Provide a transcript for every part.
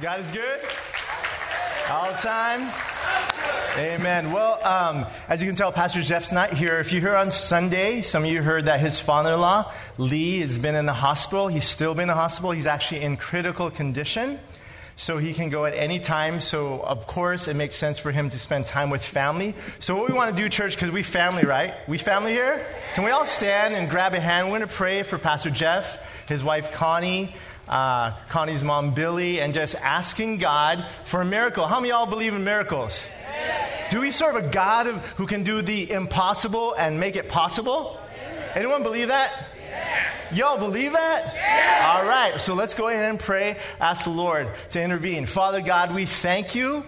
God is good? All the time? Amen. Well, um, as you can tell, Pastor Jeff's not here. If you heard on Sunday, some of you heard that his father in law, Lee, has been in the hospital. He's still been in the hospital. He's actually in critical condition. So he can go at any time. So, of course, it makes sense for him to spend time with family. So, what we want to do, church, because we family, right? We family here? Can we all stand and grab a hand? We're going to pray for Pastor Jeff, his wife Connie, uh, Connie's mom Billy, and just asking God for a miracle. How many of y'all believe in miracles? Do we serve a God who can do the impossible and make it possible? Anyone believe that? Y'all believe that? All right, so let's go ahead and pray. Ask the Lord to intervene. Father God, we thank you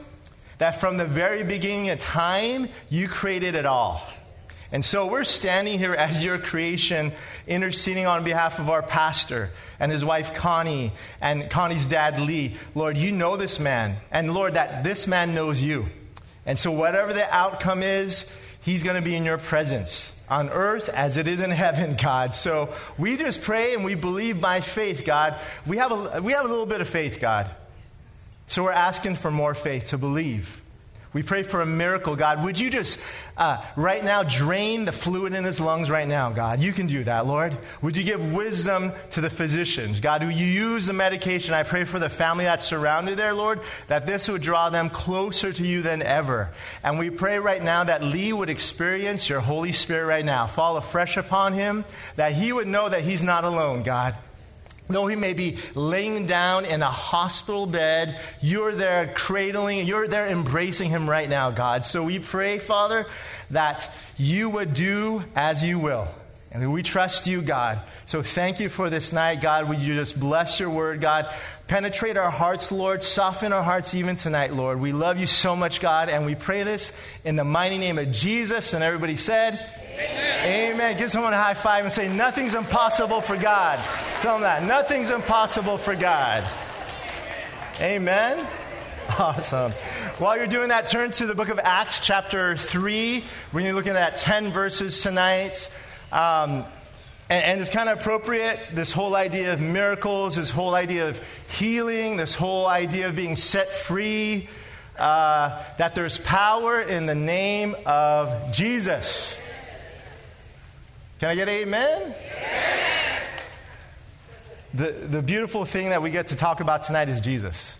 that from the very beginning of time, you created it all. And so we're standing here as your creation, interceding on behalf of our pastor and his wife Connie and Connie's dad Lee. Lord, you know this man. And Lord, that this man knows you. And so whatever the outcome is, he's going to be in your presence on earth as it is in heaven, God. So we just pray and we believe by faith, God. We have a, we have a little bit of faith, God. So we're asking for more faith to believe. We pray for a miracle, God. Would you just uh, right now drain the fluid in his lungs right now, God? You can do that, Lord. Would you give wisdom to the physicians, God, who you use the medication? I pray for the family that's surrounded there, Lord, that this would draw them closer to you than ever. And we pray right now that Lee would experience your Holy Spirit right now, fall afresh upon him, that he would know that he's not alone, God. Though he may be laying down in a hospital bed, you're there cradling, you're there embracing him right now, God. So we pray, Father, that you would do as you will. And we trust you, God. So thank you for this night, God. Would you just bless your word, God? Penetrate our hearts, Lord. Soften our hearts even tonight, Lord. We love you so much, God. And we pray this in the mighty name of Jesus. And everybody said, Amen. Give someone a high five and say, Nothing's impossible for God. Tell them that. Nothing's impossible for God. Amen. Awesome. While you're doing that, turn to the book of Acts, chapter 3. We're going to be looking at 10 verses tonight. Um, and, and, it's kind of appropriate, this whole idea of miracles, this whole idea of healing, this whole idea of being set free, uh, that there's power in the name of Jesus. Can I get amen? The, the beautiful thing that we get to talk about tonight is Jesus.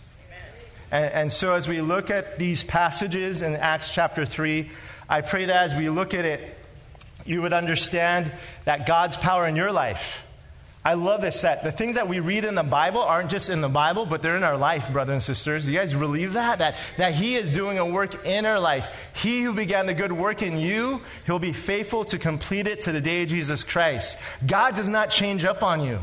And, and, so, as we look at these passages in Acts chapter 3, I pray that as we look at it, you would understand that God's power in your life I love this that the things that we read in the Bible aren't just in the Bible, but they're in our life, brothers and sisters. You guys believe that? That, that He is doing a work in our life. He who began the good work in you, He'll be faithful to complete it to the day of Jesus Christ. God does not change up on you.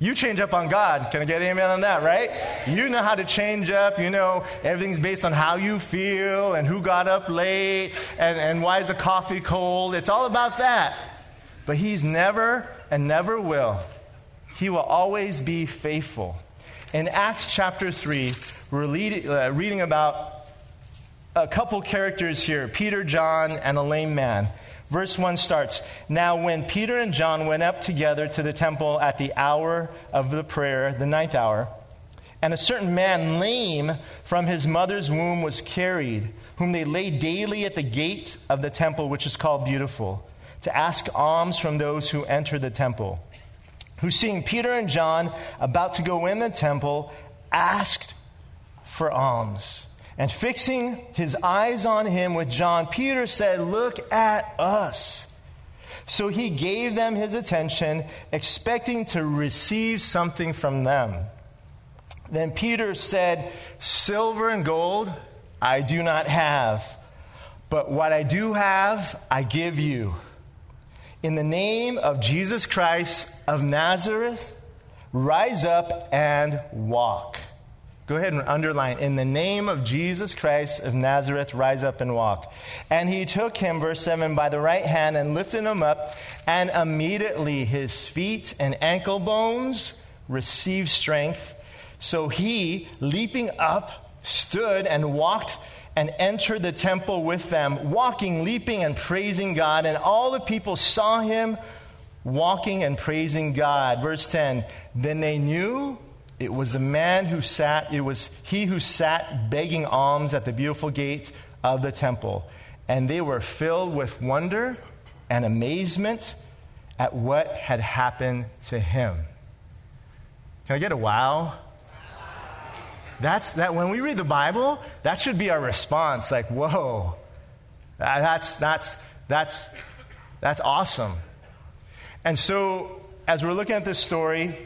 You change up on God. Can I get amen on that, right? You know how to change up. You know everything's based on how you feel and who got up late and, and why is the coffee cold. It's all about that. But He's never and never will. He will always be faithful. In Acts chapter 3, we're lead, uh, reading about a couple characters here Peter, John, and a lame man. Verse 1 starts Now, when Peter and John went up together to the temple at the hour of the prayer, the ninth hour, and a certain man, lame from his mother's womb, was carried, whom they laid daily at the gate of the temple, which is called Beautiful to ask alms from those who enter the temple, who, seeing Peter and John about to go in the temple, asked for alms. And fixing his eyes on him with John, Peter said, Look at us. So he gave them his attention, expecting to receive something from them. Then Peter said, Silver and gold I do not have, but what I do have, I give you. In the name of Jesus Christ of Nazareth, rise up and walk. Go ahead and underline. In the name of Jesus Christ of Nazareth, rise up and walk. And he took him, verse 7, by the right hand and lifted him up, and immediately his feet and ankle bones received strength. So he, leaping up, stood and walked and entered the temple with them, walking, leaping, and praising God. And all the people saw him walking and praising God. Verse 10 Then they knew it was the man who sat, it was he who sat begging alms at the beautiful gate of the temple. And they were filled with wonder and amazement at what had happened to him. Can I get a wow? That's that when we read the Bible, that should be our response. Like, whoa, that's that's that's that's awesome. And so, as we're looking at this story,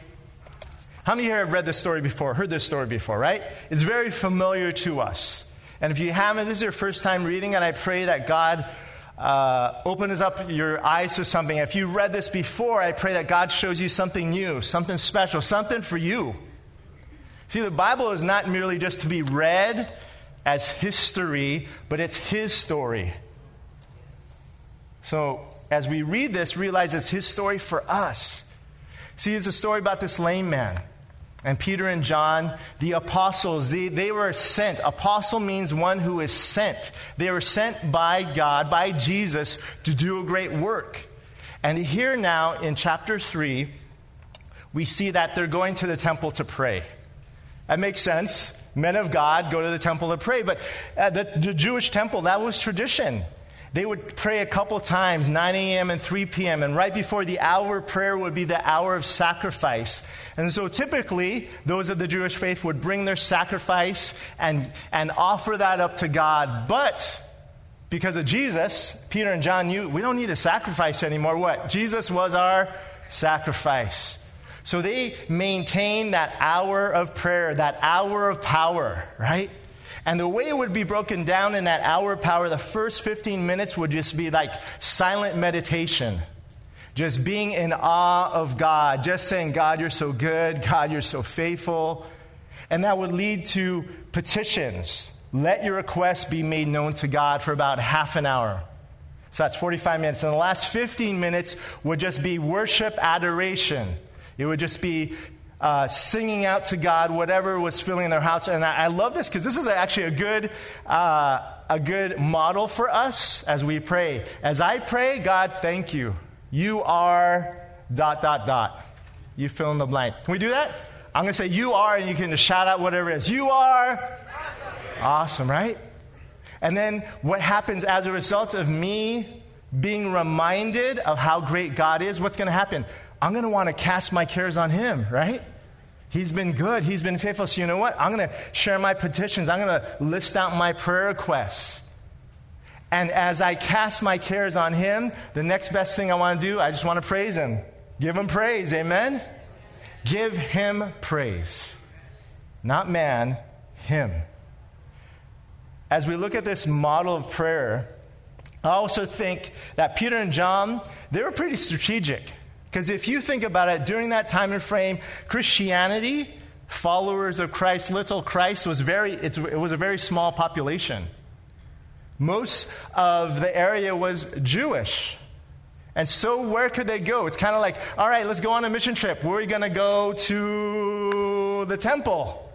how many here have read this story before, heard this story before, right? It's very familiar to us. And if you haven't, this is your first time reading, and I pray that God uh, opens up your eyes to something. If you read this before, I pray that God shows you something new, something special, something for you. See, the Bible is not merely just to be read as history, but it's His story. So, as we read this, realize it's His story for us. See, it's a story about this lame man. And Peter and John, the apostles, they, they were sent. Apostle means one who is sent. They were sent by God, by Jesus, to do a great work. And here now in chapter 3, we see that they're going to the temple to pray. That makes sense. Men of God go to the temple to pray. But uh, the, the Jewish temple, that was tradition. They would pray a couple times, 9 a.m. and 3 p.m., and right before the hour prayer would be the hour of sacrifice. And so typically, those of the Jewish faith would bring their sacrifice and, and offer that up to God. But because of Jesus, Peter and John knew we don't need a sacrifice anymore. What? Jesus was our sacrifice. So they maintain that hour of prayer, that hour of power, right? And the way it would be broken down in that hour of power, the first 15 minutes would just be like silent meditation. Just being in awe of God, just saying, God, you're so good, God, you're so faithful. And that would lead to petitions. Let your requests be made known to God for about half an hour. So that's 45 minutes. And the last 15 minutes would just be worship, adoration. It would just be uh, singing out to God whatever was filling their hearts. And I, I love this because this is actually a good, uh, a good model for us as we pray. As I pray, God, thank you. You are dot, dot, dot. You fill in the blank. Can we do that? I'm going to say you are, and you can just shout out whatever it is. You are awesome, awesome right? And then what happens as a result of me being reminded of how great God is, what's going to happen? I'm going to want to cast my cares on him, right? He's been good. He's been faithful. So, you know what? I'm going to share my petitions. I'm going to list out my prayer requests. And as I cast my cares on him, the next best thing I want to do, I just want to praise him. Give him praise. Amen? Give him praise. Not man, him. As we look at this model of prayer, I also think that Peter and John, they were pretty strategic. Because if you think about it, during that time and frame, Christianity, followers of Christ, little Christ, was very, it was a very small population. Most of the area was Jewish. And so, where could they go? It's kind of like, all right, let's go on a mission trip. We're going to go to the temple?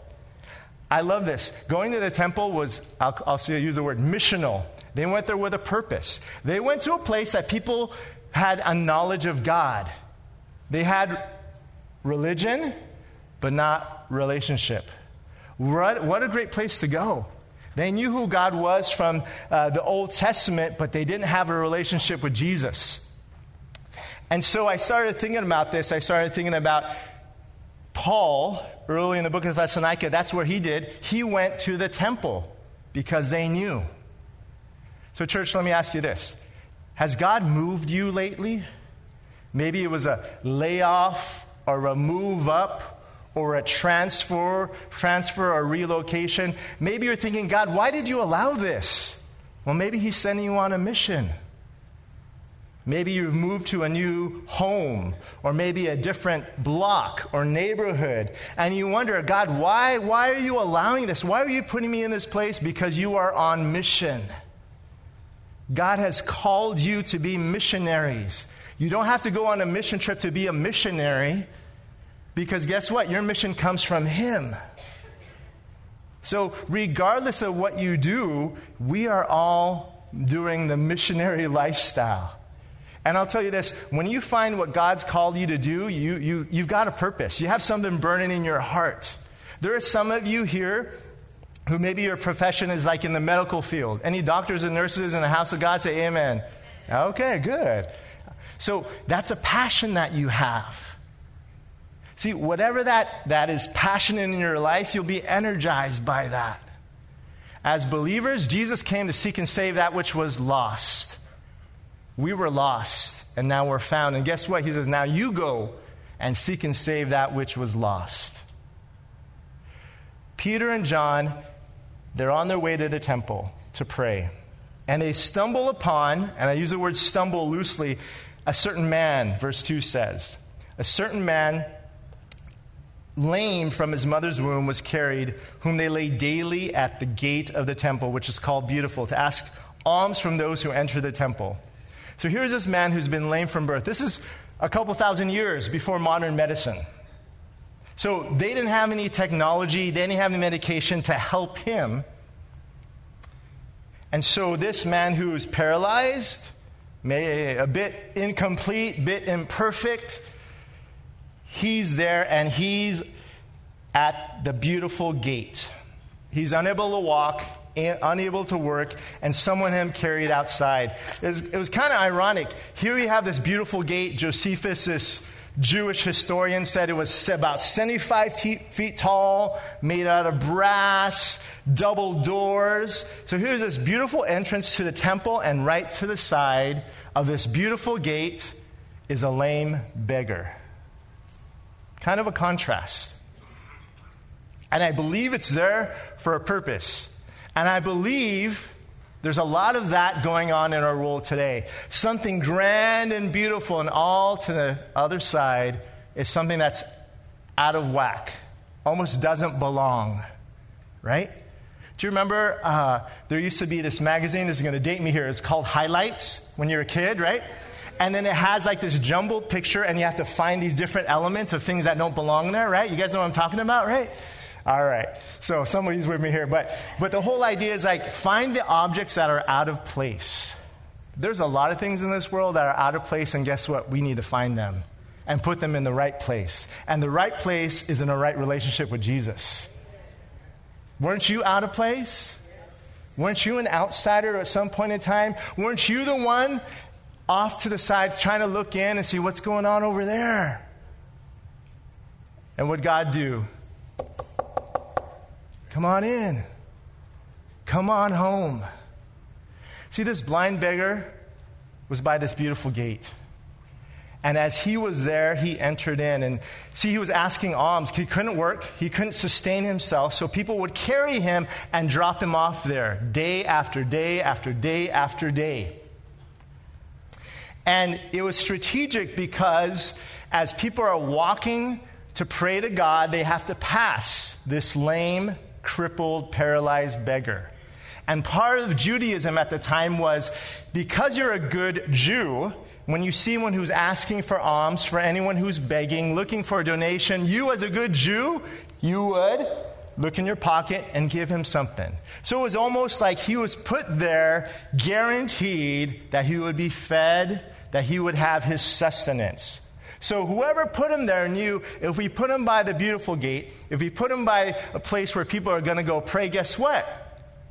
I love this. Going to the temple was, I'll, I'll use the word missional. They went there with a purpose. They went to a place that people had a knowledge of God. They had religion, but not relationship. What, what a great place to go. They knew who God was from uh, the Old Testament, but they didn't have a relationship with Jesus. And so I started thinking about this. I started thinking about Paul early in the book of Thessalonica. That's where he did. He went to the temple because they knew. So, church, let me ask you this Has God moved you lately? Maybe it was a layoff or a move up or a transfer, transfer or relocation. Maybe you're thinking, God, why did you allow this? Well, maybe He's sending you on a mission. Maybe you've moved to a new home or maybe a different block or neighborhood and you wonder, God, why, why are you allowing this? Why are you putting me in this place? Because you are on mission. God has called you to be missionaries. You don't have to go on a mission trip to be a missionary because guess what? Your mission comes from Him. So, regardless of what you do, we are all doing the missionary lifestyle. And I'll tell you this when you find what God's called you to do, you, you, you've got a purpose. You have something burning in your heart. There are some of you here who maybe your profession is like in the medical field. Any doctors and nurses in the house of God say amen. Okay, good. So that's a passion that you have. See, whatever that, that is passionate in your life, you'll be energized by that. As believers, Jesus came to seek and save that which was lost. We were lost, and now we're found. And guess what? He says, Now you go and seek and save that which was lost. Peter and John, they're on their way to the temple to pray. And they stumble upon, and I use the word stumble loosely, a certain man, verse 2 says. A certain man, lame from his mother's womb, was carried, whom they laid daily at the gate of the temple, which is called Beautiful, to ask alms from those who enter the temple. So here's this man who's been lame from birth. This is a couple thousand years before modern medicine. So they didn't have any technology, they didn't have any medication to help him. And so this man who is paralyzed, may, a bit incomplete, bit imperfect, he's there and he's at the beautiful gate. He's unable to walk, unable to work, and someone had him carried outside. It was, was kind of ironic. Here we have this beautiful gate. Josephus, this Jewish historian, said it was about 75 feet tall, made out of brass, double doors. So here's this beautiful entrance to the temple, and right to the side of this beautiful gate is a lame beggar. Kind of a contrast. And I believe it's there for a purpose. And I believe there's a lot of that going on in our world today. Something grand and beautiful, and all to the other side is something that's out of whack, almost doesn't belong, right? Do you remember uh, there used to be this magazine? This is going to date me here. It's called Highlights when you're a kid, right? And then it has like this jumbled picture, and you have to find these different elements of things that don't belong there, right? You guys know what I'm talking about, right? All right. So somebody's with me here. But, but the whole idea is like find the objects that are out of place. There's a lot of things in this world that are out of place, and guess what? We need to find them and put them in the right place. And the right place is in a right relationship with Jesus. Weren't you out of place? Weren't you an outsider at some point in time? Weren't you the one off to the side trying to look in and see what's going on over there? And what God do? Come on in. Come on home. See, this blind beggar was by this beautiful gate. And as he was there, he entered in. And see, he was asking alms. He couldn't work, he couldn't sustain himself. So people would carry him and drop him off there day after day after day after day. And it was strategic because as people are walking to pray to God, they have to pass this lame, crippled, paralyzed beggar. And part of Judaism at the time was because you're a good Jew, when you see one who's asking for alms, for anyone who's begging, looking for a donation, you as a good Jew, you would look in your pocket and give him something. So it was almost like he was put there guaranteed that he would be fed, that he would have his sustenance. So whoever put him there knew if we put him by the beautiful gate, if we put him by a place where people are going to go pray, guess what?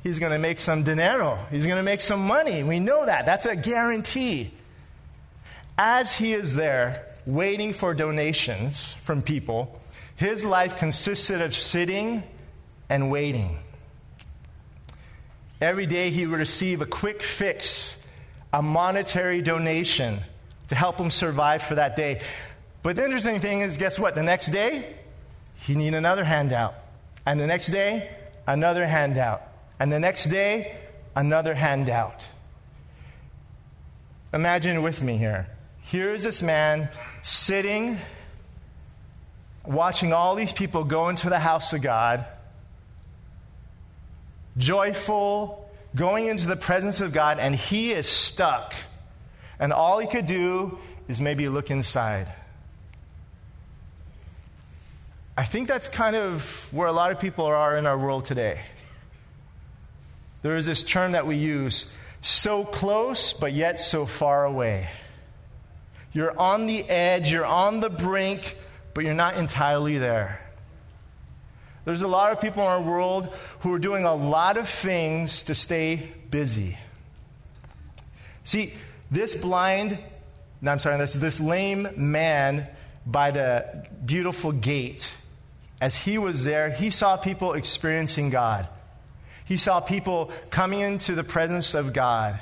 He's going to make some dinero. He's going to make some money. We know that. That's a guarantee. As he is there waiting for donations from people, his life consisted of sitting and waiting. Every day he would receive a quick fix, a monetary donation to help him survive for that day. But the interesting thing is, guess what? The next day, he need another handout. And the next day, another handout. And the next day, another handout. Imagine with me here. Here's this man sitting, watching all these people go into the house of God, joyful, going into the presence of God, and he is stuck and all he could do is maybe look inside. I think that's kind of where a lot of people are in our world today. There is this term that we use so close, but yet so far away. You're on the edge, you're on the brink, but you're not entirely there. There's a lot of people in our world who are doing a lot of things to stay busy. See, this blind, no, I'm sorry, this, this lame man by the beautiful gate, as he was there, he saw people experiencing God. He saw people coming into the presence of God.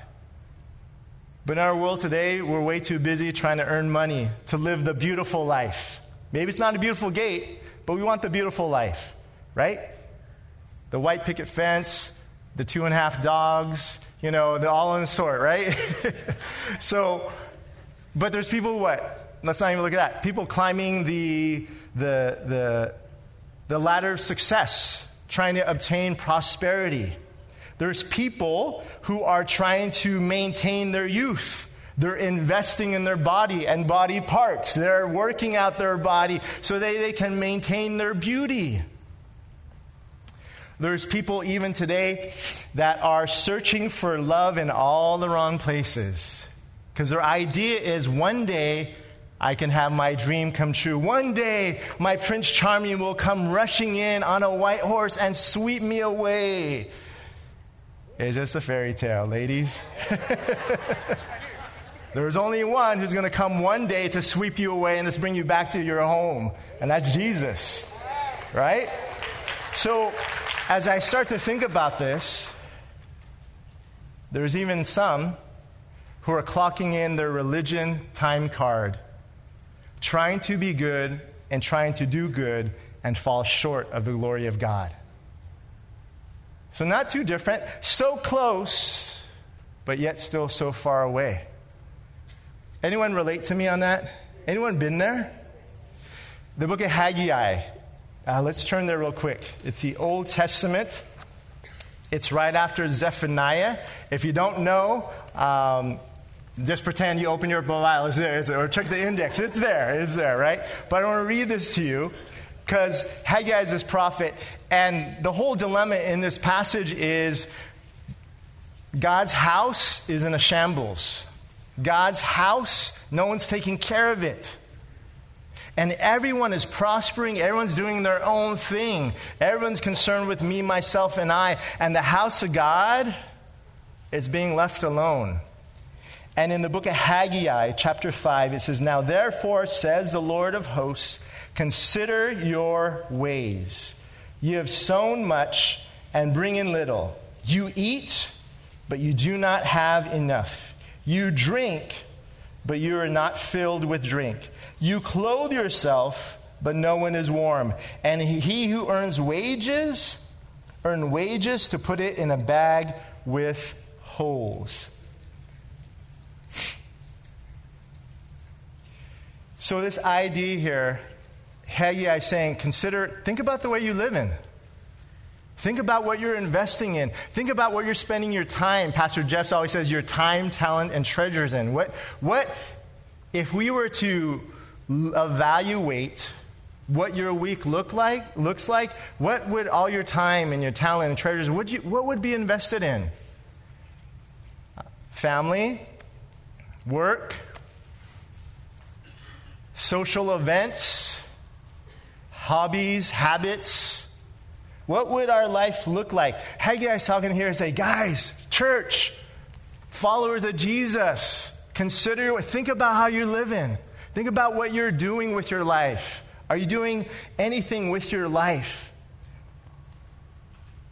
But in our world today, we're way too busy trying to earn money to live the beautiful life. Maybe it's not a beautiful gate, but we want the beautiful life, right? The white picket fence, the two and a half dogs, you know, the all in the sort, right? so, but there's people what? Let's not even look at that. People climbing the, the, the, the ladder of success, trying to obtain prosperity. There's people who are trying to maintain their youth. They're investing in their body and body parts. They're working out their body so they, they can maintain their beauty. There's people even today that are searching for love in all the wrong places. Because their idea is one day I can have my dream come true. One day my Prince Charming will come rushing in on a white horse and sweep me away. It's just a fairy tale, ladies. There's only one who's going to come one day to sweep you away and just bring you back to your home, and that's Jesus. Right? So, as I start to think about this, there's even some who are clocking in their religion time card, trying to be good and trying to do good and fall short of the glory of God. So, not too different, so close, but yet still so far away. Anyone relate to me on that? Anyone been there? The book of Haggai. Uh, let's turn there real quick. It's the Old Testament. It's right after Zephaniah. If you don't know, um, just pretend you open your Bible. It's there, it's there, or check the index. It's there. It's there, right? But I want to read this to you because Haggai is this prophet, and the whole dilemma in this passage is God's house is in a shambles. God's house, no one's taking care of it. And everyone is prospering, everyone's doing their own thing. Everyone's concerned with me, myself, and I. And the house of God is being left alone. And in the book of Haggai, chapter 5, it says, Now therefore, says the Lord of hosts, Consider your ways. You have sown much and bring in little. You eat, but you do not have enough. You drink, but you are not filled with drink. You clothe yourself, but no one is warm. And he who earns wages, earn wages to put it in a bag with holes. So, this idea here Haggai is saying, consider, think about the way you live in. Think about what you're investing in. Think about what you're spending your time. Pastor Jeff always says your time, talent, and treasures in. What, what if we were to evaluate what your week look like, looks like, what would all your time and your talent and treasures, would you, what would be invested in? Family, work, social events, hobbies, habits. What would our life look like? Haggai is talking here and say, guys, church, followers of Jesus, consider, think about how you're living. Think about what you're doing with your life. Are you doing anything with your life?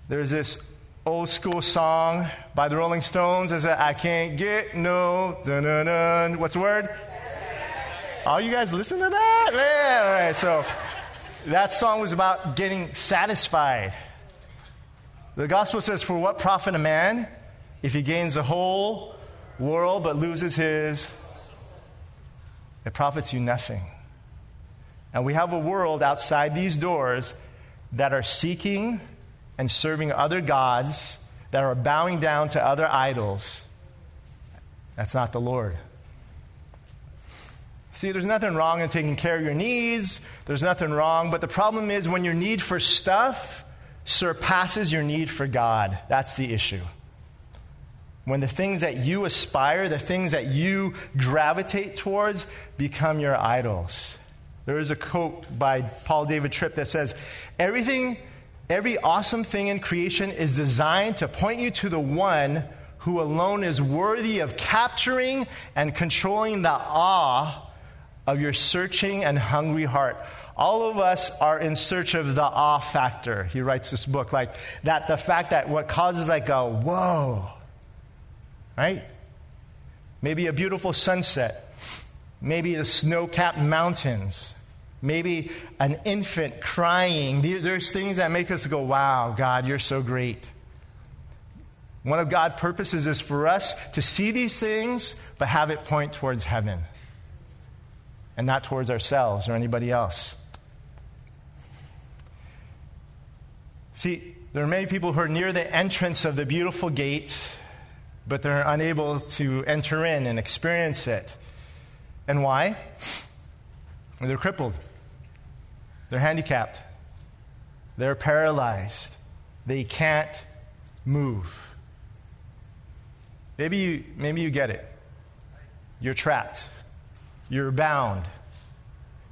There's this old school song by the Rolling Stones. Is I can't get no dun dun dun. What's the word? All you guys listen to that? Man, all right. So that song was about getting satisfied. The gospel says, For what profit a man if he gains the whole world but loses his? It profits you nothing. And we have a world outside these doors that are seeking and serving other gods, that are bowing down to other idols. That's not the Lord. See, there's nothing wrong in taking care of your needs. There's nothing wrong. But the problem is when your need for stuff surpasses your need for God. That's the issue. when the things that you aspire, the things that you gravitate towards, become your idols. There is a quote by Paul David Tripp that says, Everything, every awesome thing in creation is designed to point you to the one who alone is worthy of capturing and controlling the awe of your searching and hungry heart. All of us are in search of the awe factor. He writes this book like that the fact that what causes like a whoa, right? Maybe a beautiful sunset, maybe the snow capped mountains, maybe an infant crying. There's things that make us go, wow, God, you're so great. One of God's purposes is for us to see these things, but have it point towards heaven and not towards ourselves or anybody else. See, there are many people who are near the entrance of the beautiful gate, but they're unable to enter in and experience it. And why? They're crippled, they're handicapped, they're paralyzed, they can't move. Maybe you, maybe you get it. You're trapped, you're bound,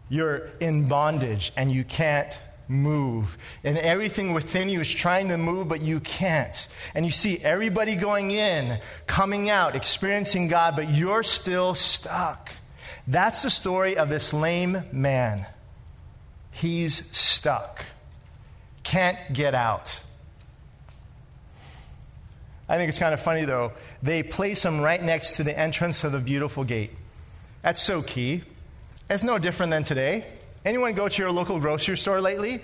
you're in bondage, and you can't move. And everything within you is trying to move, but you can't. And you see everybody going in, coming out, experiencing God, but you're still stuck. That's the story of this lame man. He's stuck, can't get out. I think it's kind of funny though. They place him right next to the entrance of the beautiful gate. That's so key. It's no different than today. Anyone go to your local grocery store lately?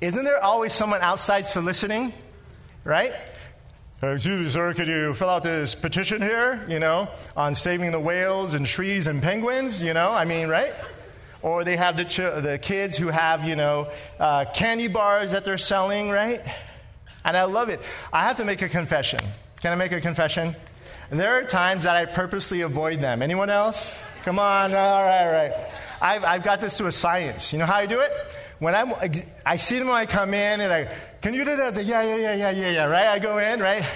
Isn't there always someone outside soliciting? Right? Excuse me, sir, could you fill out this petition here, you know, on saving the whales and trees and penguins, you know? I mean, right? Or they have the, ch- the kids who have, you know, uh, candy bars that they're selling, right? And I love it. I have to make a confession. Can I make a confession? There are times that I purposely avoid them. Anyone else? Come on. All right, all right. I've, I've got this to a science. You know how I do it? When I'm, I see them when I come in, and I, can you do that? Like, yeah, yeah, yeah, yeah, yeah, yeah, right? I go in, right?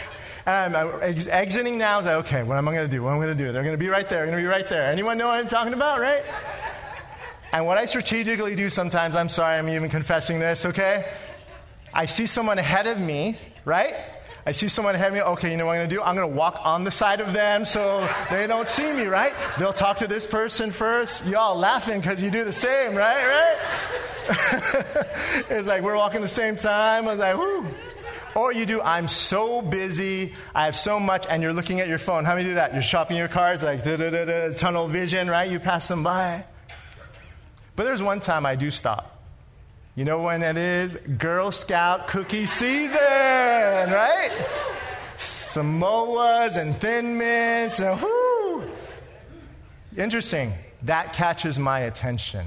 And I'm ex- exiting now. I like, okay, what am I going to do? What am I going to do? They're going to be right there. They're going to be right there. Anyone know what I'm talking about, right? And what I strategically do sometimes, I'm sorry, I'm even confessing this, okay? I see someone ahead of me, right? I see someone ahead of me, okay, you know what I'm going to do? I'm going to walk on the side of them so they don't see me, right? They'll talk to this person first. Y'all laughing because you do the same, right? Right? it's like we're walking the same time. I was like, whoo. Or you do, I'm so busy, I have so much, and you're looking at your phone. How many do that? You're shopping your cards, like da da da da, tunnel vision, right? You pass them by. But there's one time I do stop. You know when it is? Girl Scout cookie season, right? Samoas and Thin Mints, and whoo. Interesting. That catches my attention.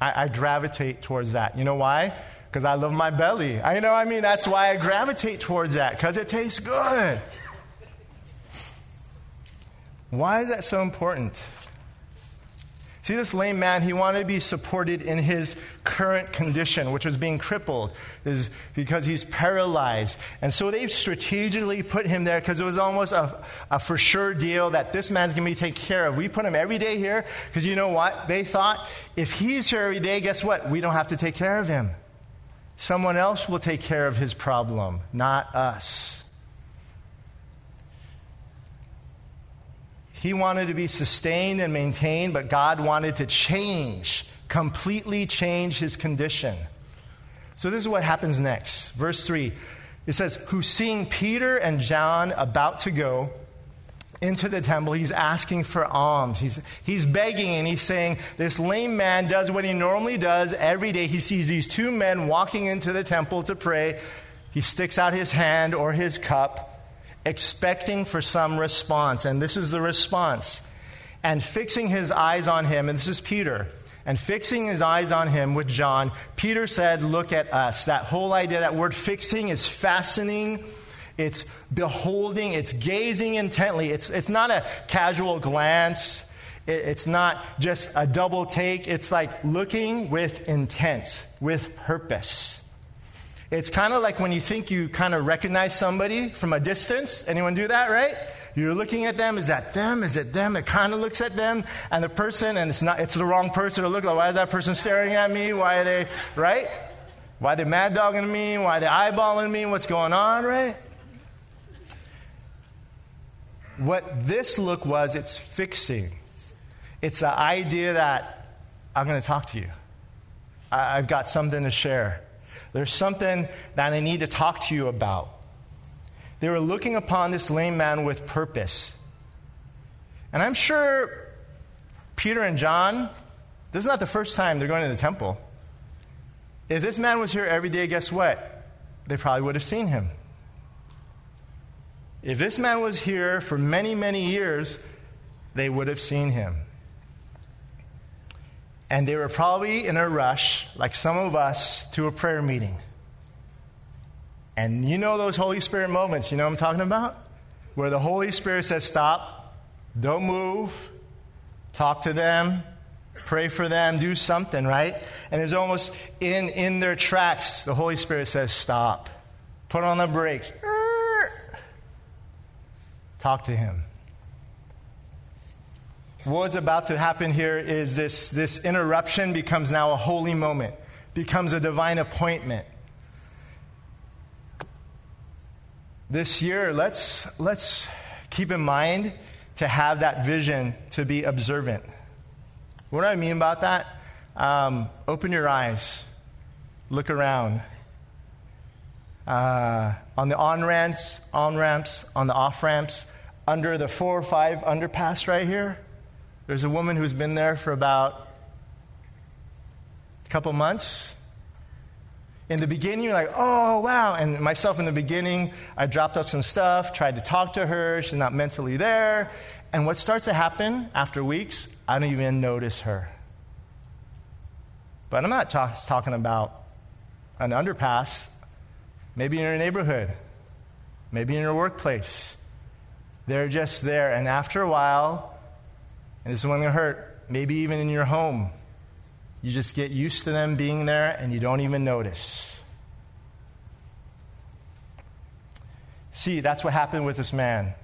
I, I gravitate towards that. You know why? Because I love my belly. I you know, I mean, that's why I gravitate towards that, because it tastes good. Why is that so important? See, this lame man, he wanted to be supported in his current condition, which was being crippled, is because he's paralyzed. And so they strategically put him there because it was almost a, a for sure deal that this man's going to be taken care of. We put him every day here because you know what? They thought if he's here every day, guess what? We don't have to take care of him. Someone else will take care of his problem, not us. He wanted to be sustained and maintained, but God wanted to change, completely change his condition. So this is what happens next. Verse 3 it says, Who seeing Peter and John about to go, into the temple. He's asking for alms. He's, he's begging and he's saying, This lame man does what he normally does every day. He sees these two men walking into the temple to pray. He sticks out his hand or his cup expecting for some response. And this is the response. And fixing his eyes on him, and this is Peter, and fixing his eyes on him with John, Peter said, Look at us. That whole idea, that word fixing is fastening, it's beholding, it's gazing intently. It's, it's not a casual glance, it, it's not just a double take. It's like looking with intent, with purpose. It's kind of like when you think you kind of recognize somebody from a distance. Anyone do that, right? You're looking at them. Is that them? Is it them? It kind of looks at them and the person, and it's not. It's the wrong person to look at. Why is that person staring at me? Why are they right? Why are they mad dogging me? Why are they eyeballing me? What's going on? Right? What this look was, it's fixing. It's the idea that I'm going to talk to you. I've got something to share. There's something that I need to talk to you about. They were looking upon this lame man with purpose. And I'm sure Peter and John, this is not the first time they're going to the temple. If this man was here every day, guess what? They probably would have seen him. If this man was here for many, many years, they would have seen him. And they were probably in a rush, like some of us, to a prayer meeting. And you know those Holy Spirit moments, you know what I'm talking about? Where the Holy Spirit says, Stop, don't move, talk to them, pray for them, do something, right? And it's almost in, in their tracks, the Holy Spirit says, Stop, put on the brakes, talk to Him. What's about to happen here is this, this interruption becomes now a holy moment, becomes a divine appointment. this year, let's, let's keep in mind to have that vision to be observant. What do I mean about that? Um, open your eyes, look around. Uh, on the on ramps, on ramps, on the off ramps, under the four or five underpass right here, there's a woman who's been there for about a couple months. In the beginning, you're like, oh, wow. And myself in the beginning, I dropped up some stuff, tried to talk to her. She's not mentally there. And what starts to happen after weeks, I don't even notice her. But I'm not talk- talking about an underpass. Maybe in your neighborhood, maybe in your workplace. They're just there. And after a while, and this is going to hurt, maybe even in your home, you just get used to them being there and you don't even notice. See, that's what happened with this man.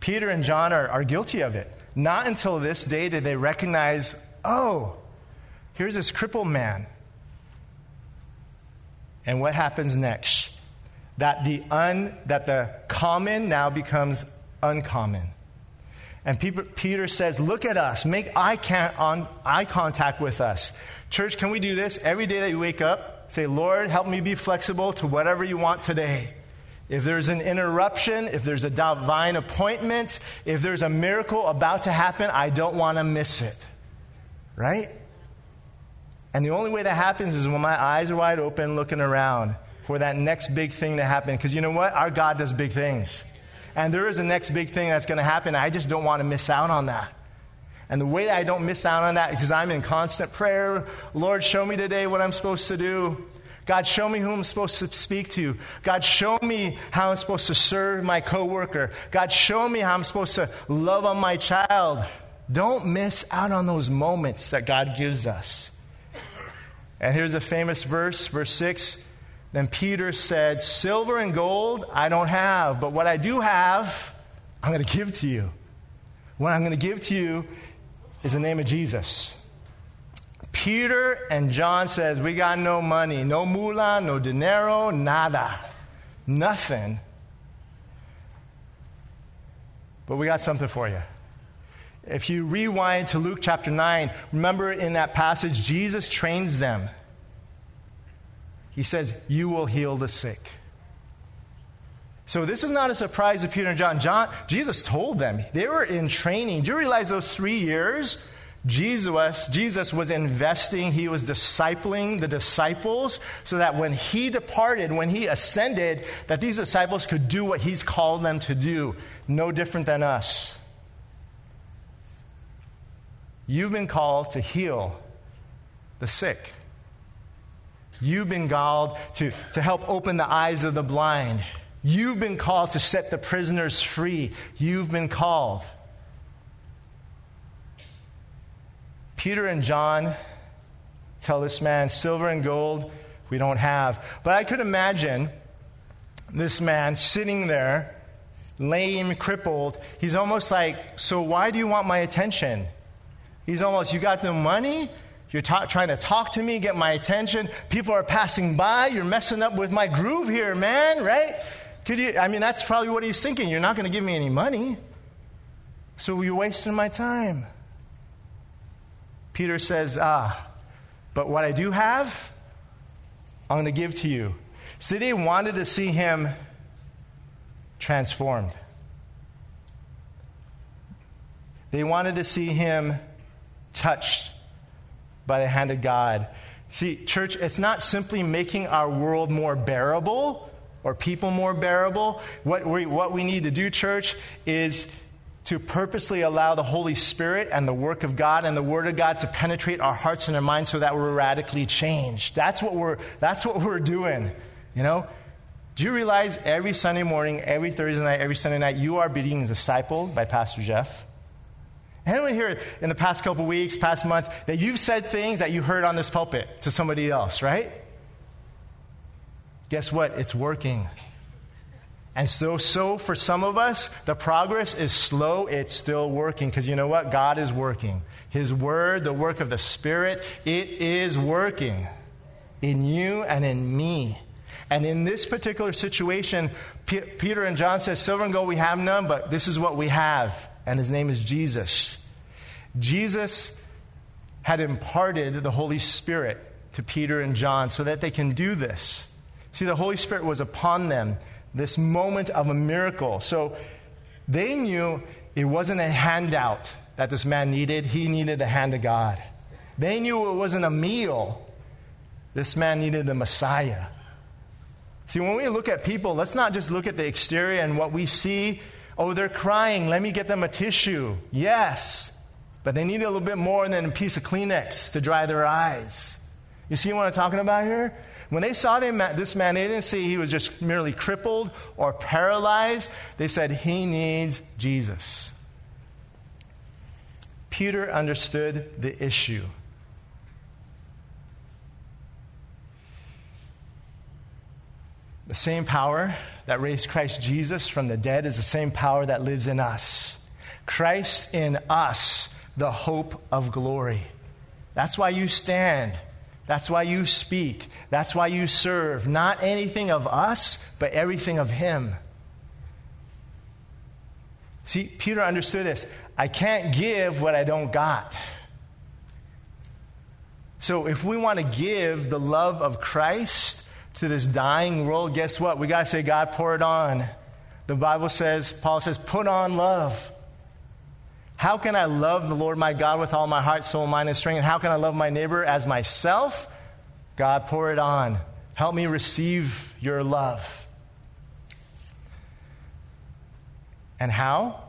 Peter and John are, are guilty of it. Not until this day did they recognize, oh, here's this crippled man. And what happens next? That the, un, that the common now becomes uncommon. And Peter says, Look at us, make eye, on, eye contact with us. Church, can we do this every day that you wake up? Say, Lord, help me be flexible to whatever you want today. If there's an interruption, if there's a divine appointment, if there's a miracle about to happen, I don't want to miss it. Right? And the only way that happens is when my eyes are wide open looking around for that next big thing to happen. Because you know what? Our God does big things. And there is a next big thing that's going to happen. I just don't want to miss out on that. And the way that I don't miss out on that, because I'm in constant prayer, Lord, show me today what I'm supposed to do. God, show me who I'm supposed to speak to. God, show me how I'm supposed to serve my coworker. God, show me how I'm supposed to love on my child. Don't miss out on those moments that God gives us. And here's a famous verse, verse 6. Then Peter said, Silver and gold I don't have, but what I do have, I'm going to give to you. What I'm going to give to you is the name of Jesus. Peter and John says, "We got no money, no moolah, no dinero, nada, nothing. But we got something for you." If you rewind to Luke chapter 9, remember in that passage, Jesus trains them. He says, You will heal the sick. So this is not a surprise to Peter and John. John. Jesus told them. They were in training. Do you realize those three years? Jesus, Jesus was investing, he was discipling the disciples so that when he departed, when he ascended, that these disciples could do what he's called them to do, no different than us. You've been called to heal the sick. You've been called to, to help open the eyes of the blind. You've been called to set the prisoners free. You've been called. Peter and John tell this man, Silver and gold we don't have. But I could imagine this man sitting there, lame, crippled. He's almost like, So why do you want my attention? He's almost, You got the money? You're ta- trying to talk to me, get my attention. People are passing by. You're messing up with my groove here, man, right? Could you, I mean, that's probably what he's thinking. You're not going to give me any money. So you're wasting my time. Peter says, Ah, but what I do have, I'm going to give to you. See, they wanted to see him transformed. They wanted to see him touched by the hand of God. See, church, it's not simply making our world more bearable or people more bearable. What we, what we need to do, church, is to purposely allow the Holy Spirit and the work of God and the Word of God to penetrate our hearts and our minds so that we're radically changed. That's what we're, that's what we're doing. You know? Do you realize every Sunday morning, every Thursday night, every Sunday night, you are being discipled by Pastor Jeff? Anyone here in the past couple weeks, past month, that you've said things that you heard on this pulpit to somebody else, right? Guess what? It's working. And so, so for some of us, the progress is slow. It's still working because you know what? God is working. His word, the work of the Spirit, it is working in you and in me. And in this particular situation, P- Peter and John says, Silver and gold we have none, but this is what we have. And his name is Jesus. Jesus had imparted the Holy Spirit to Peter and John so that they can do this. See, the Holy Spirit was upon them this moment of a miracle. So they knew it wasn't a handout that this man needed, he needed the hand of God. They knew it wasn't a meal, this man needed the Messiah. See, when we look at people, let's not just look at the exterior and what we see. Oh, they're crying. Let me get them a tissue. Yes. But they need a little bit more than a piece of Kleenex to dry their eyes. You see what I'm talking about here? When they saw this man, they didn't see he was just merely crippled or paralyzed. They said he needs Jesus. Peter understood the issue. The same power that raised Christ Jesus from the dead is the same power that lives in us. Christ in us, the hope of glory. That's why you stand. That's why you speak. That's why you serve. Not anything of us, but everything of Him. See, Peter understood this. I can't give what I don't got. So, if we want to give the love of Christ to this dying world, guess what? We got to say, God, pour it on. The Bible says, Paul says, put on love. How can I love the Lord my God with all my heart, soul, mind, and strength? And how can I love my neighbor as myself? God, pour it on. Help me receive your love. And how?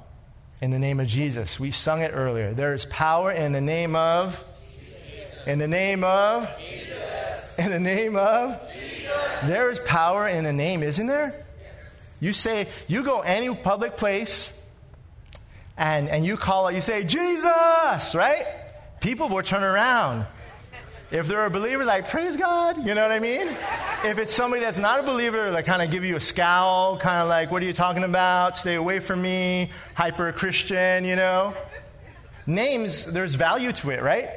In the name of Jesus. We sung it earlier. There is power in the name of. Jesus. In the name of. Jesus. In the name of. Jesus. There is power in the name, isn't there? You say, you go any public place and, and you call it, you say, Jesus, right? People will turn around. If they're a believer, like, praise God, you know what I mean? If it's somebody that's not a believer, they kind of give you a scowl, kind of like, what are you talking about? Stay away from me, hyper Christian, you know? Names, there's value to it, right?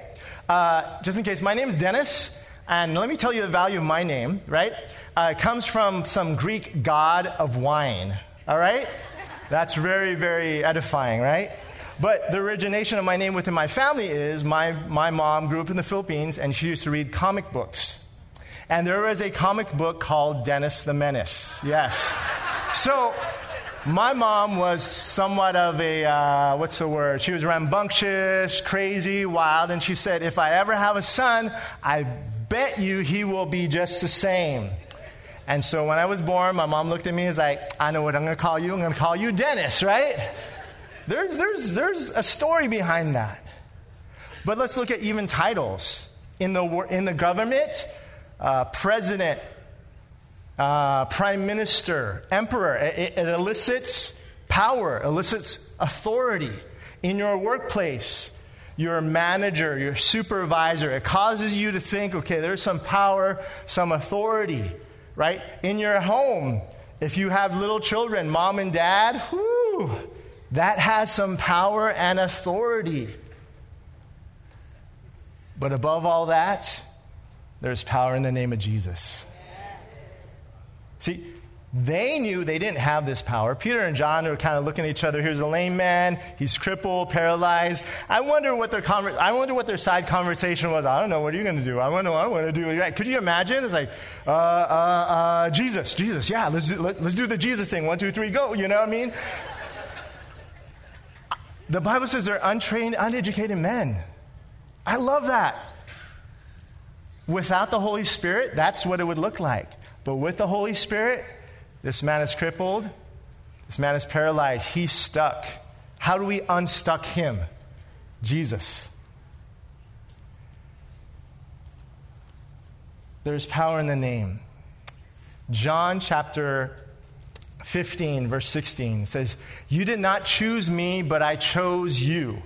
Uh, just in case, my name is Dennis, and let me tell you the value of my name, right? Uh, it comes from some Greek god of wine, all right? That's very, very edifying, right? But the origination of my name within my family is my, my mom grew up in the Philippines and she used to read comic books. And there was a comic book called Dennis the Menace. Yes. So my mom was somewhat of a, uh, what's the word? She was rambunctious, crazy, wild. And she said, if I ever have a son, I bet you he will be just the same. And so when I was born, my mom looked at me and was like, I know what I'm going to call you. I'm going to call you Dennis, right? There's, there's, there's a story behind that. But let's look at even titles. In the, in the government, uh, president, uh, prime minister, emperor, it, it elicits power, elicits authority. In your workplace, your manager, your supervisor. It causes you to think, okay, there's some power, some authority, right? In your home, if you have little children, mom and dad, whoo, that has some power and authority. But above all that, there's power in the name of Jesus. See, they knew they didn't have this power. Peter and John were kind of looking at each other. Here's a lame man. He's crippled, paralyzed. I wonder what their conver- I wonder what their side conversation was. I don't know. What are you going to do? I want to. I want to do. Could you imagine? It's like, uh, uh, uh, Jesus, Jesus. Yeah, let's do, let, us do the Jesus thing. One, two, three, go. You know what I mean? The Bible says they're untrained, uneducated men. I love that. Without the Holy Spirit, that's what it would look like. But with the Holy Spirit, this man is crippled. This man is paralyzed. He's stuck. How do we unstuck him? Jesus. There's power in the name. John chapter 15, verse 16 says, You did not choose me, but I chose you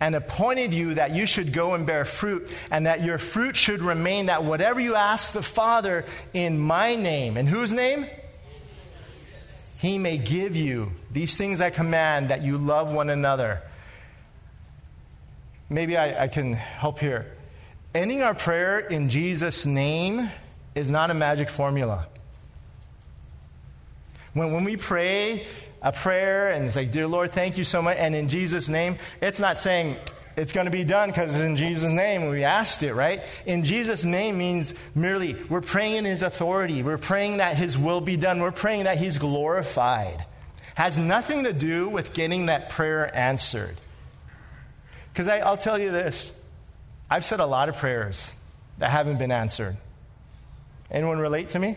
and appointed you that you should go and bear fruit, and that your fruit should remain, that whatever you ask the Father in my name, in whose name? He may give you these things I command that you love one another. Maybe I, I, can help here. Ending our prayer in Jesus' name is not a magic formula. When, when we pray a prayer and it's like, Dear Lord, thank you so much, and in Jesus' name, it's not saying, it's going to be done because in Jesus' name. We asked it, right? In Jesus' name means merely we're praying in His authority. We're praying that His will be done. We're praying that He's glorified. Has nothing to do with getting that prayer answered. Because I'll tell you this I've said a lot of prayers that haven't been answered. Anyone relate to me?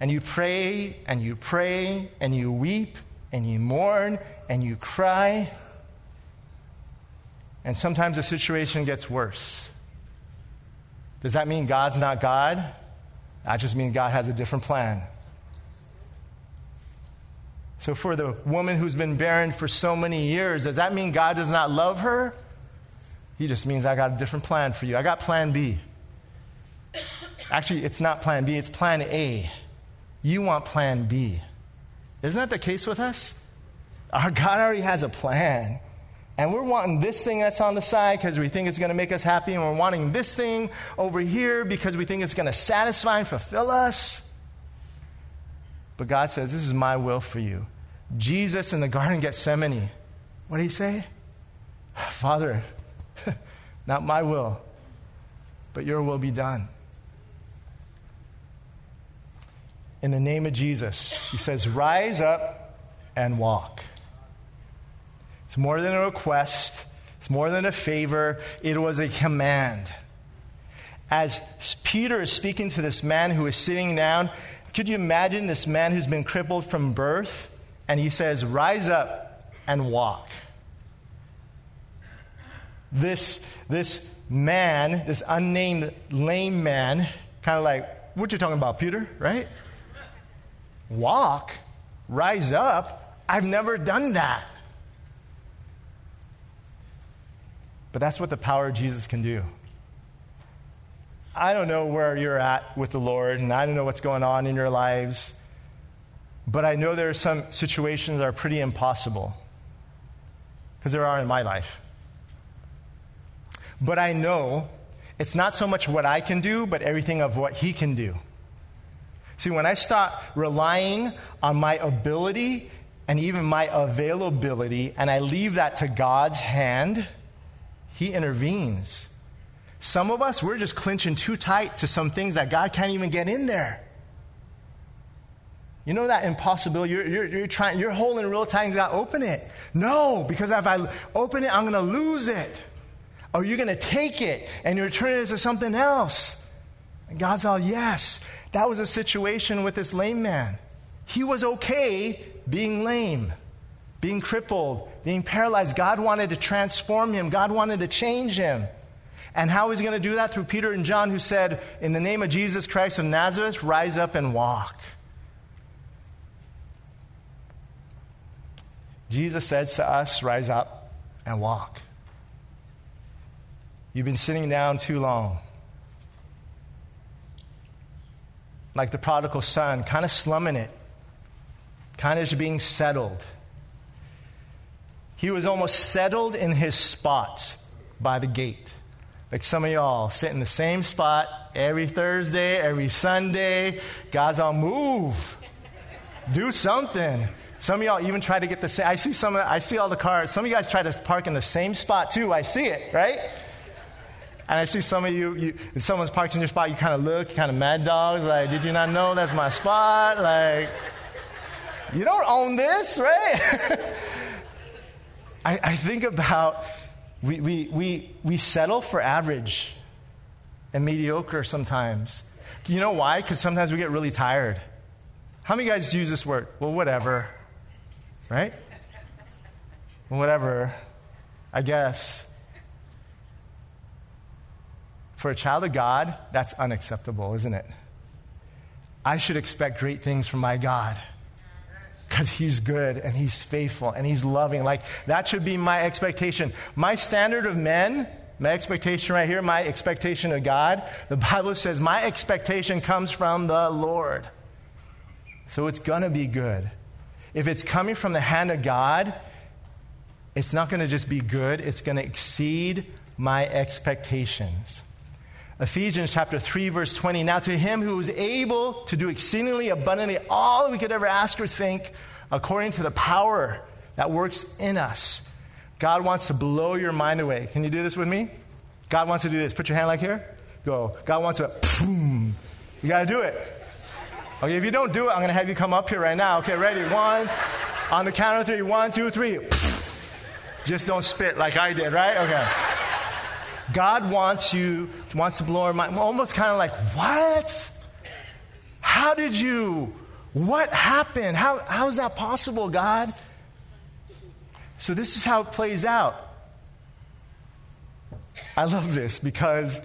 And you pray and you pray and you weep and you mourn and you cry and sometimes the situation gets worse. Does that mean God's not God? I just mean God has a different plan. So, for the woman who's been barren for so many years, does that mean God does not love her? He just means I got a different plan for you. I got plan B. Actually, it's not plan B, it's plan A. You want plan B. Isn't that the case with us? Our God already has a plan. And we're wanting this thing that's on the side because we think it's going to make us happy, and we're wanting this thing over here because we think it's going to satisfy and fulfill us. But God says, This is my will for you. Jesus in the Garden of Gethsemane, what did he say? Father, not my will, but your will be done. In the name of Jesus, he says, Rise up and walk. It's more than a request, it's more than a favor, it was a command. As Peter is speaking to this man who is sitting down, could you imagine this man who's been crippled from birth? And he says, Rise up and walk. This, this man, this unnamed lame man, kind of like, What you talking about, Peter? Right? Walk, rise up. I've never done that. But that's what the power of Jesus can do. I don't know where you're at with the Lord, and I don't know what's going on in your lives, but I know there are some situations that are pretty impossible, because there are in my life. But I know it's not so much what I can do, but everything of what He can do. See, when I stop relying on my ability and even my availability, and I leave that to God's hand, he intervenes. Some of us, we're just clinching too tight to some things that God can't even get in there. You know that impossibility? You're, you're, you're, trying, you're holding real tight and God, open it. No, because if I open it, I'm going to lose it. Or you're going to take it and you're turning it into something else. And God's all, oh, yes. That was a situation with this lame man. He was okay being lame being crippled, being paralyzed. God wanted to transform him, God wanted to change him. And how is he going to do that? Through Peter and John, who said, In the name of Jesus Christ of Nazareth, rise up and walk. Jesus says to us, Rise up and walk. You've been sitting down too long. Like the prodigal son, kind of slumming it, kind of just being settled. He was almost settled in his spot by the gate. Like some of y'all sit in the same spot every Thursday, every Sunday. God's on move. Do something. Some of y'all even try to get the same. I see some. Of, I see all the cars. Some of you guys try to park in the same spot too. I see it, right? And I see some of you, you if someone's parked in your spot, you kind of look, kind of mad dogs, like, did you not know that's my spot? Like, you don't own this, right? I, I think about we, we, we, we settle for average and mediocre sometimes. You know why? Because sometimes we get really tired. How many guys use this word? Well, whatever. Right? Whatever. I guess. For a child of God, that's unacceptable, isn't it? I should expect great things from my God because he's good and he's faithful and he's loving. Like, that should be my expectation. My standard of men, my expectation right here, my expectation of God, the Bible says my expectation comes from the Lord. So it's going to be good. If it's coming from the hand of God, it's not going to just be good, it's going to exceed my expectations. Ephesians chapter 3, verse 20. Now, to him who is able to do exceedingly abundantly all we could ever ask or think, according to the power that works in us. God wants to blow your mind away. Can you do this with me? God wants to do this. Put your hand like here. Go. God wants to, boom. You got to do it. Okay, if you don't do it, I'm going to have you come up here right now. Okay, ready? One. On the count of three. One, two, three. Just don't spit like I did, right? Okay. God wants you, wants to blow our mind. Almost kind of like, what? How did you? What happened? How, how is that possible, God? So, this is how it plays out. I love this because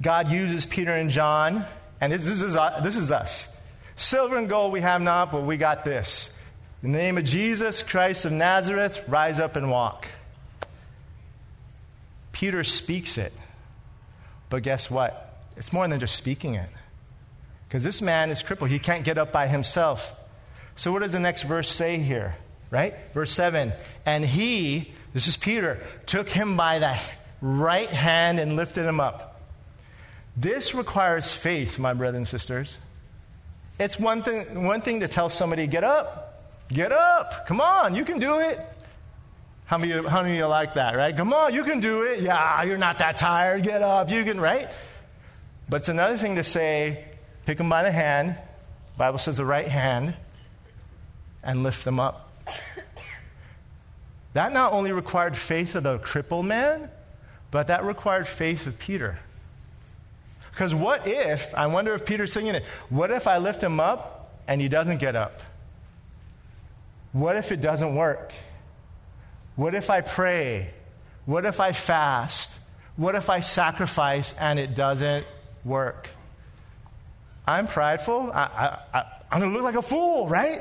God uses Peter and John, and this is, this is us. Silver and gold we have not, but we got this. In the name of Jesus Christ of Nazareth, rise up and walk. Peter speaks it. But guess what? It's more than just speaking it. Because this man is crippled. He can't get up by himself. So, what does the next verse say here? Right? Verse 7 And he, this is Peter, took him by the right hand and lifted him up. This requires faith, my brothers and sisters. It's one thing, one thing to tell somebody, get up, get up, come on, you can do it. How many, how many of you like that, right? Come on, you can do it. Yeah, you're not that tired. Get up. You can, right? But it's another thing to say, pick them by the hand. The Bible says the right hand, and lift them up. That not only required faith of the crippled man, but that required faith of Peter. Because what if, I wonder if Peter's singing it, what if I lift him up and he doesn't get up? What if it doesn't work? What if I pray? What if I fast? What if I sacrifice and it doesn't work? I'm prideful. I, am going to look like a fool, right?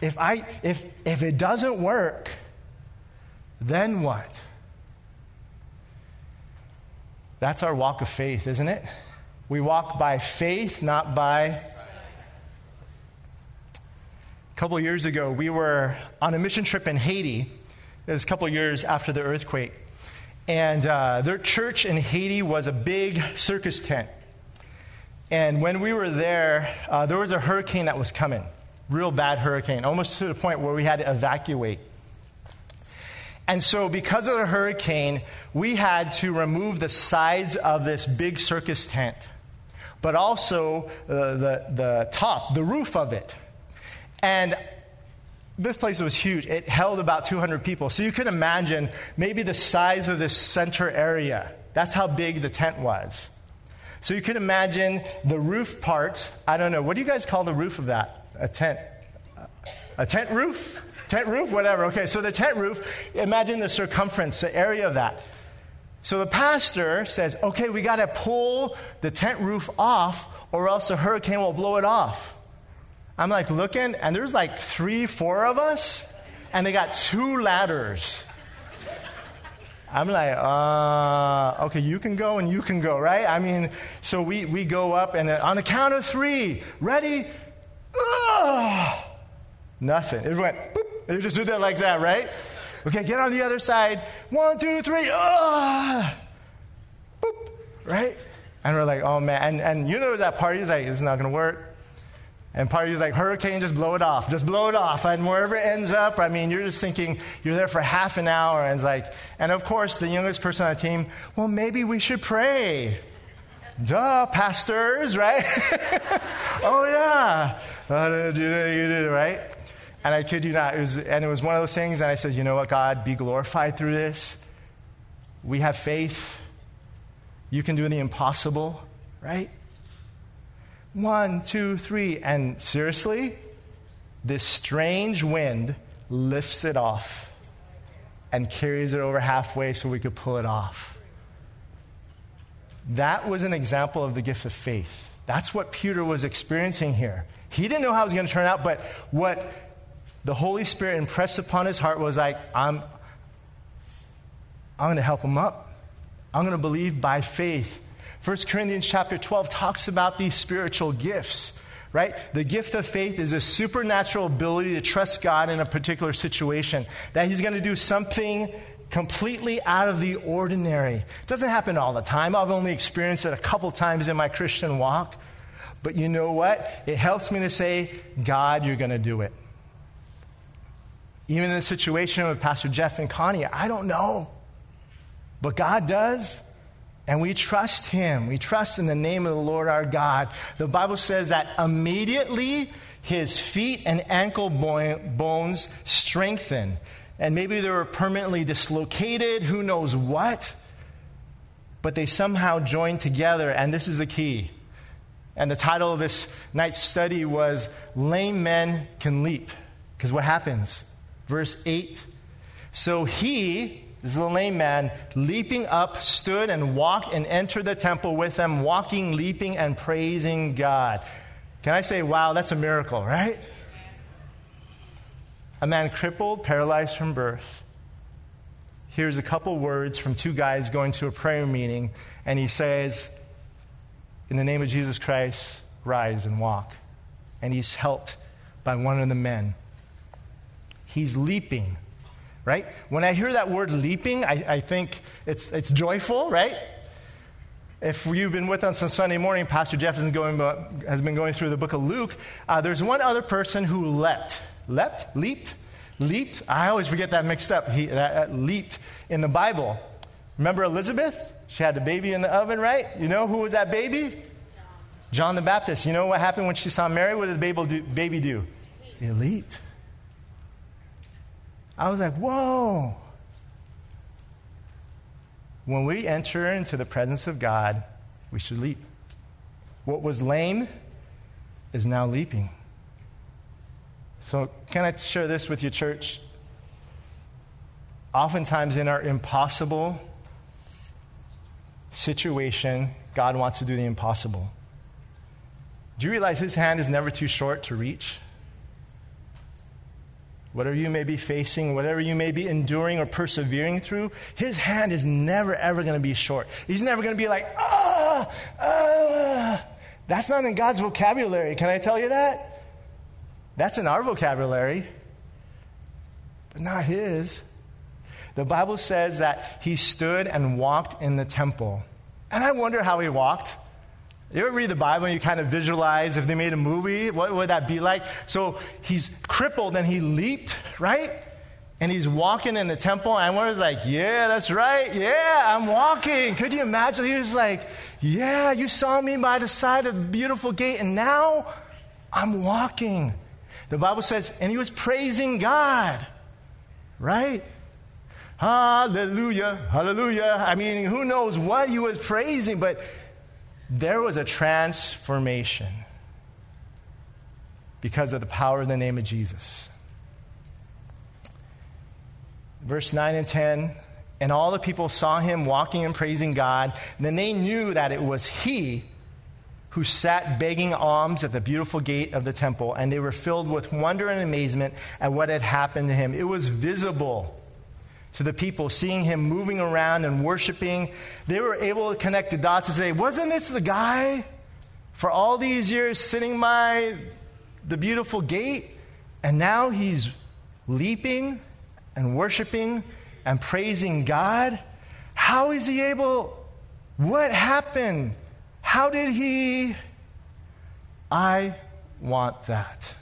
If, I, if, if it doesn't work, then what? That's our walk of faith, isn't it? We walk by faith, not by. A couple years ago, we were on a mission trip in Haiti it was a couple years after the earthquake. And uh, their church in Haiti was a big circus tent. And when we were there, uh, there was a hurricane that was coming, real bad hurricane, almost to the point where we had to evacuate. And so, because of the hurricane, we had to remove the sides of this big circus tent, but also uh, the, the top, the roof of it. And this place was huge. It held about 200 people. So you can imagine maybe the size of this center area. That's how big the tent was. So you can imagine the roof part. I don't know. What do you guys call the roof of that? A tent? A tent roof? Tent roof? Whatever. Okay, so the tent roof, imagine the circumference, the area of that. So the pastor says, okay, we got to pull the tent roof off, or else the hurricane will blow it off. I'm like looking, and there's like three, four of us, and they got two ladders. I'm like, uh, okay, you can go and you can go, right? I mean, so we, we go up and on the count of three, ready? Uh, nothing. It went, boop. Just did that like that, right? Okay, get on the other side. One, two, three. Uh, boop, right? And we're like, oh man. And, and you know that party is like, it's not going to work. And part of you is like, hurricane, just blow it off. Just blow it off. And wherever it ends up, I mean, you're just thinking you're there for half an hour. And it's like, and of course, the youngest person on the team, well, maybe we should pray. Duh, pastors, right? oh, yeah. Uh, you did right? And I kid you not, it was, and it was one of those things, and I said, you know what, God, be glorified through this. We have faith. You can do the impossible, right? One, two, three. And seriously, this strange wind lifts it off and carries it over halfway so we could pull it off. That was an example of the gift of faith. That's what Peter was experiencing here. He didn't know how it was going to turn out, but what the Holy Spirit impressed upon his heart was like, I'm, I'm going to help him up. I'm going to believe by faith 1 Corinthians chapter 12 talks about these spiritual gifts, right? The gift of faith is a supernatural ability to trust God in a particular situation, that He's going to do something completely out of the ordinary. It doesn't happen all the time. I've only experienced it a couple times in my Christian walk. But you know what? It helps me to say, God, you're going to do it. Even in the situation with Pastor Jeff and Connie, I don't know. But God does. And we trust him. We trust in the name of the Lord our God. The Bible says that immediately his feet and ankle bones strengthen. And maybe they were permanently dislocated, who knows what. But they somehow joined together, and this is the key. And the title of this night's study was Lame Men Can Leap. Because what happens? Verse 8. So he, little lame man, leaping up, stood and walked and entered the temple with them, walking, leaping, and praising God. Can I say, wow, that's a miracle, right? A man crippled, paralyzed from birth. Here's a couple words from two guys going to a prayer meeting, and he says, In the name of Jesus Christ, rise and walk. And he's helped by one of the men. He's leaping right? When I hear that word leaping, I, I think it's, it's joyful, right? If you've been with us on Sunday morning, Pastor Jeff has been going, has been going through the book of Luke. Uh, there's one other person who leapt. Leapt? Leaped? Leaped? I always forget that mixed up. He that, that leaped in the Bible. Remember Elizabeth? She had the baby in the oven, right? You know who was that baby? John the Baptist. You know what happened when she saw Mary? What did the baby do? Baby do? He leaped. I was like, whoa. When we enter into the presence of God, we should leap. What was lame is now leaping. So, can I share this with you, church? Oftentimes, in our impossible situation, God wants to do the impossible. Do you realize His hand is never too short to reach? Whatever you may be facing, whatever you may be enduring or persevering through, his hand is never, ever going to be short. He's never going to be like, ah, ah. That's not in God's vocabulary. Can I tell you that? That's in our vocabulary, but not his. The Bible says that he stood and walked in the temple. And I wonder how he walked. You ever read the Bible and you kind of visualize if they made a movie, what would that be like? So he's crippled and he leaped, right? And he's walking in the temple, and one was like, Yeah, that's right. Yeah, I'm walking. Could you imagine? He was like, Yeah, you saw me by the side of the beautiful gate, and now I'm walking. The Bible says, and he was praising God, right? Hallelujah, hallelujah. I mean, who knows what he was praising, but there was a transformation because of the power in the name of Jesus. Verse 9 and 10 And all the people saw him walking and praising God. And then they knew that it was he who sat begging alms at the beautiful gate of the temple. And they were filled with wonder and amazement at what had happened to him. It was visible to the people, seeing him moving around and worshiping, they were able to connect the dots and say, Wasn't this the guy for all these years sitting by the beautiful gate? And now he's leaping and worshiping and praising God. How is he able? What happened? How did he? I want that.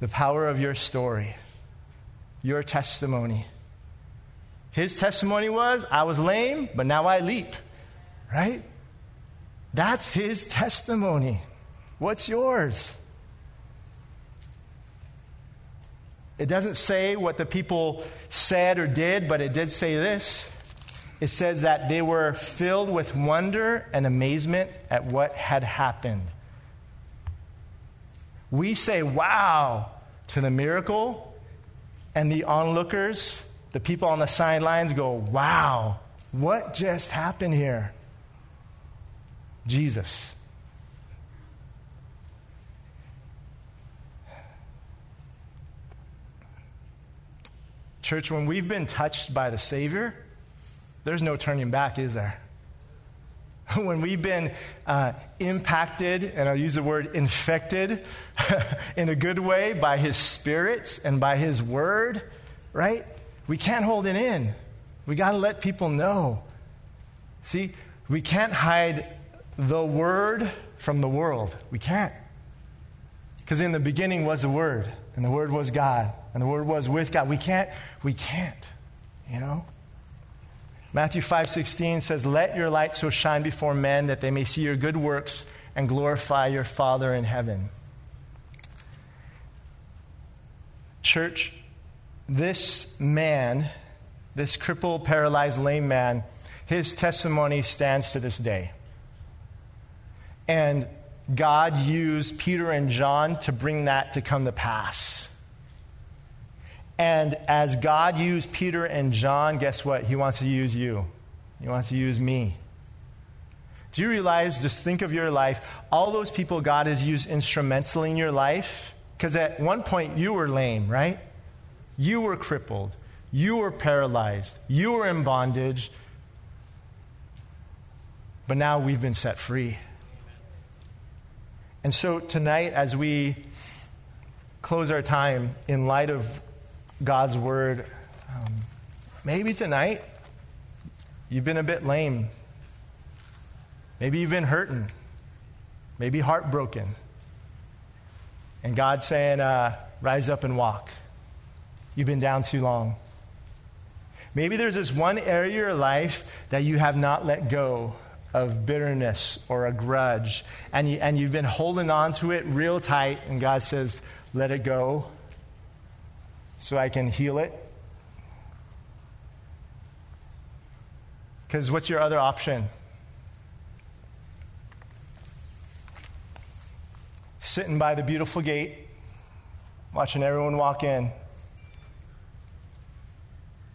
The power of your story, your testimony. His testimony was, I was lame, but now I leap, right? That's his testimony. What's yours? It doesn't say what the people said or did, but it did say this. It says that they were filled with wonder and amazement at what had happened. We say, wow, to the miracle, and the onlookers, the people on the sidelines, go, wow, what just happened here? Jesus. Church, when we've been touched by the Savior, there's no turning back, is there? When we've been uh, impacted, and I'll use the word infected in a good way by His Spirit and by His Word, right? We can't hold it in. We got to let people know. See, we can't hide the Word from the world. We can't. Because in the beginning was the Word, and the Word was God, and the Word was with God. We can't, we can't, you know? Matthew 5:16 says, "Let your light so shine before men that they may see your good works and glorify your Father in heaven." Church, this man, this crippled, paralyzed, lame man, his testimony stands to this day. And God used Peter and John to bring that to come to pass. And as God used Peter and John, guess what? He wants to use you. He wants to use me. Do you realize, just think of your life, all those people God has used instrumentally in your life? Because at one point you were lame, right? You were crippled. You were paralyzed. You were in bondage. But now we've been set free. And so tonight, as we close our time in light of God's word. Um, maybe tonight you've been a bit lame. Maybe you've been hurting. Maybe heartbroken. And God's saying, uh, rise up and walk. You've been down too long. Maybe there's this one area of your life that you have not let go of bitterness or a grudge, and, you, and you've been holding on to it real tight, and God says, let it go so I can heal it? Because what's your other option? Sitting by the beautiful gate, watching everyone walk in.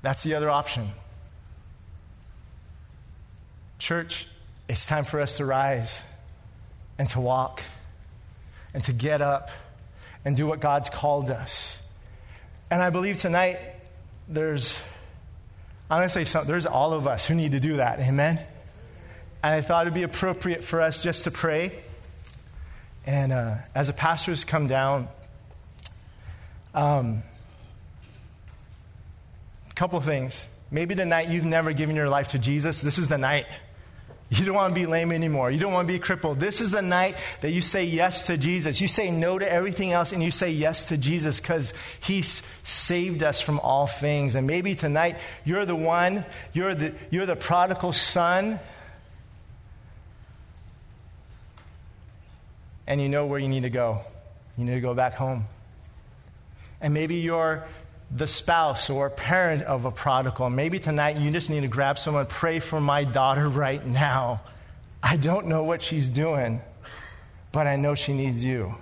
That's the other option. Church, it's time for us to rise and to walk and to get up and do what God's called us. And I believe tonight there's, I'm going to say something, there's all of us who need to do that. Amen? And I thought it'd be appropriate for us just to pray. And uh, as the pastors come down, um, a couple things. Maybe tonight you've never given your life to Jesus. This is the night. You don't want to be lame anymore. You don't want to be crippled. This is the night that you say yes to Jesus. You say no to everything else and you say yes to Jesus because He's saved us from all things. And maybe tonight you're the one, you're the, you're the prodigal son, and you know where you need to go. You need to go back home. And maybe you're the spouse or parent of a prodigal. Maybe tonight you just need to grab someone, pray for my daughter right now. I don't know what she's doing, but I know she needs you.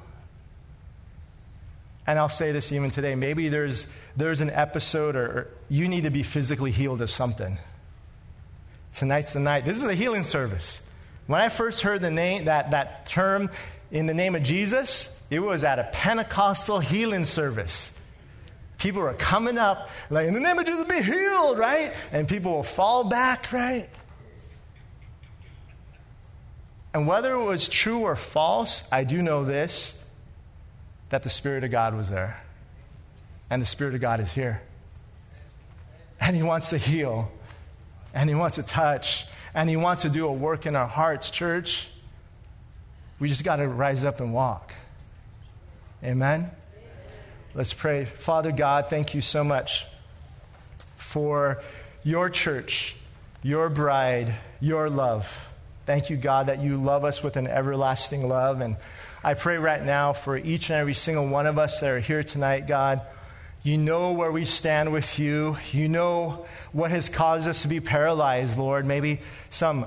And I'll say this even today maybe there's, there's an episode or, you need to be physically healed of something. Tonight's the night. This is a healing service. When I first heard the name, that, that term in the name of Jesus, it was at a Pentecostal healing service. People are coming up, like, in the name of Jesus, be healed, right? And people will fall back, right? And whether it was true or false, I do know this that the Spirit of God was there. And the Spirit of God is here. And He wants to heal. And He wants to touch. And He wants to do a work in our hearts, church. We just got to rise up and walk. Amen? Let's pray. Father God, thank you so much for your church, your bride, your love. Thank you, God, that you love us with an everlasting love. And I pray right now for each and every single one of us that are here tonight, God. You know where we stand with you. You know what has caused us to be paralyzed, Lord. Maybe some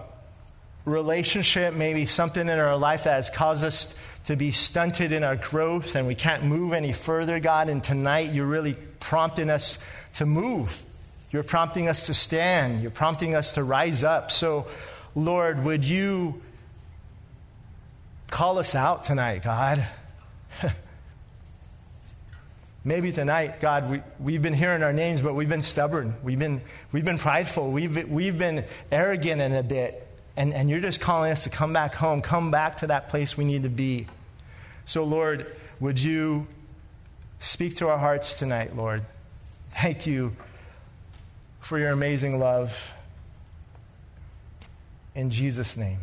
relationship, maybe something in our life that has caused us to be stunted in our growth and we can't move any further, God. And tonight you're really prompting us to move. You're prompting us to stand. You're prompting us to rise up. So, Lord, would you call us out tonight, God? Maybe tonight, God, we, we've been hearing our names, but we've been stubborn. We've been, we've been prideful. We've, we've been arrogant in a bit. And, and you're just calling us to come back home, come back to that place we need to be. So, Lord, would you speak to our hearts tonight, Lord? Thank you for your amazing love. In Jesus' name.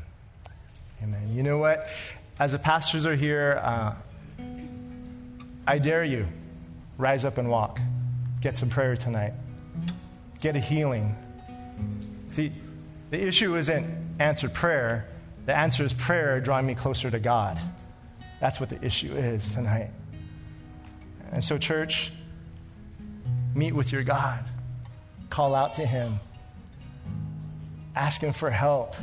Amen. You know what? As the pastors are here, uh, I dare you rise up and walk. Get some prayer tonight. Get a healing. See, the issue isn't answered prayer, the answer is prayer drawing me closer to God. That's what the issue is tonight. And so, church, meet with your God, call out to Him ask Him for help.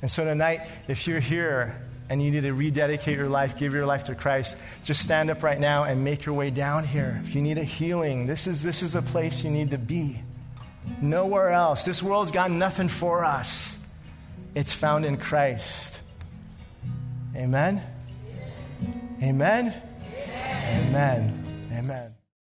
And so tonight, if you're here and you need to rededicate your life, give your life to Christ, just stand up right now and make your way down here. If you need a healing, this is, this is a place you need to be. Nowhere else. This world's got nothing for us, it's found in Christ. Amen? Amen. Amen. Amen.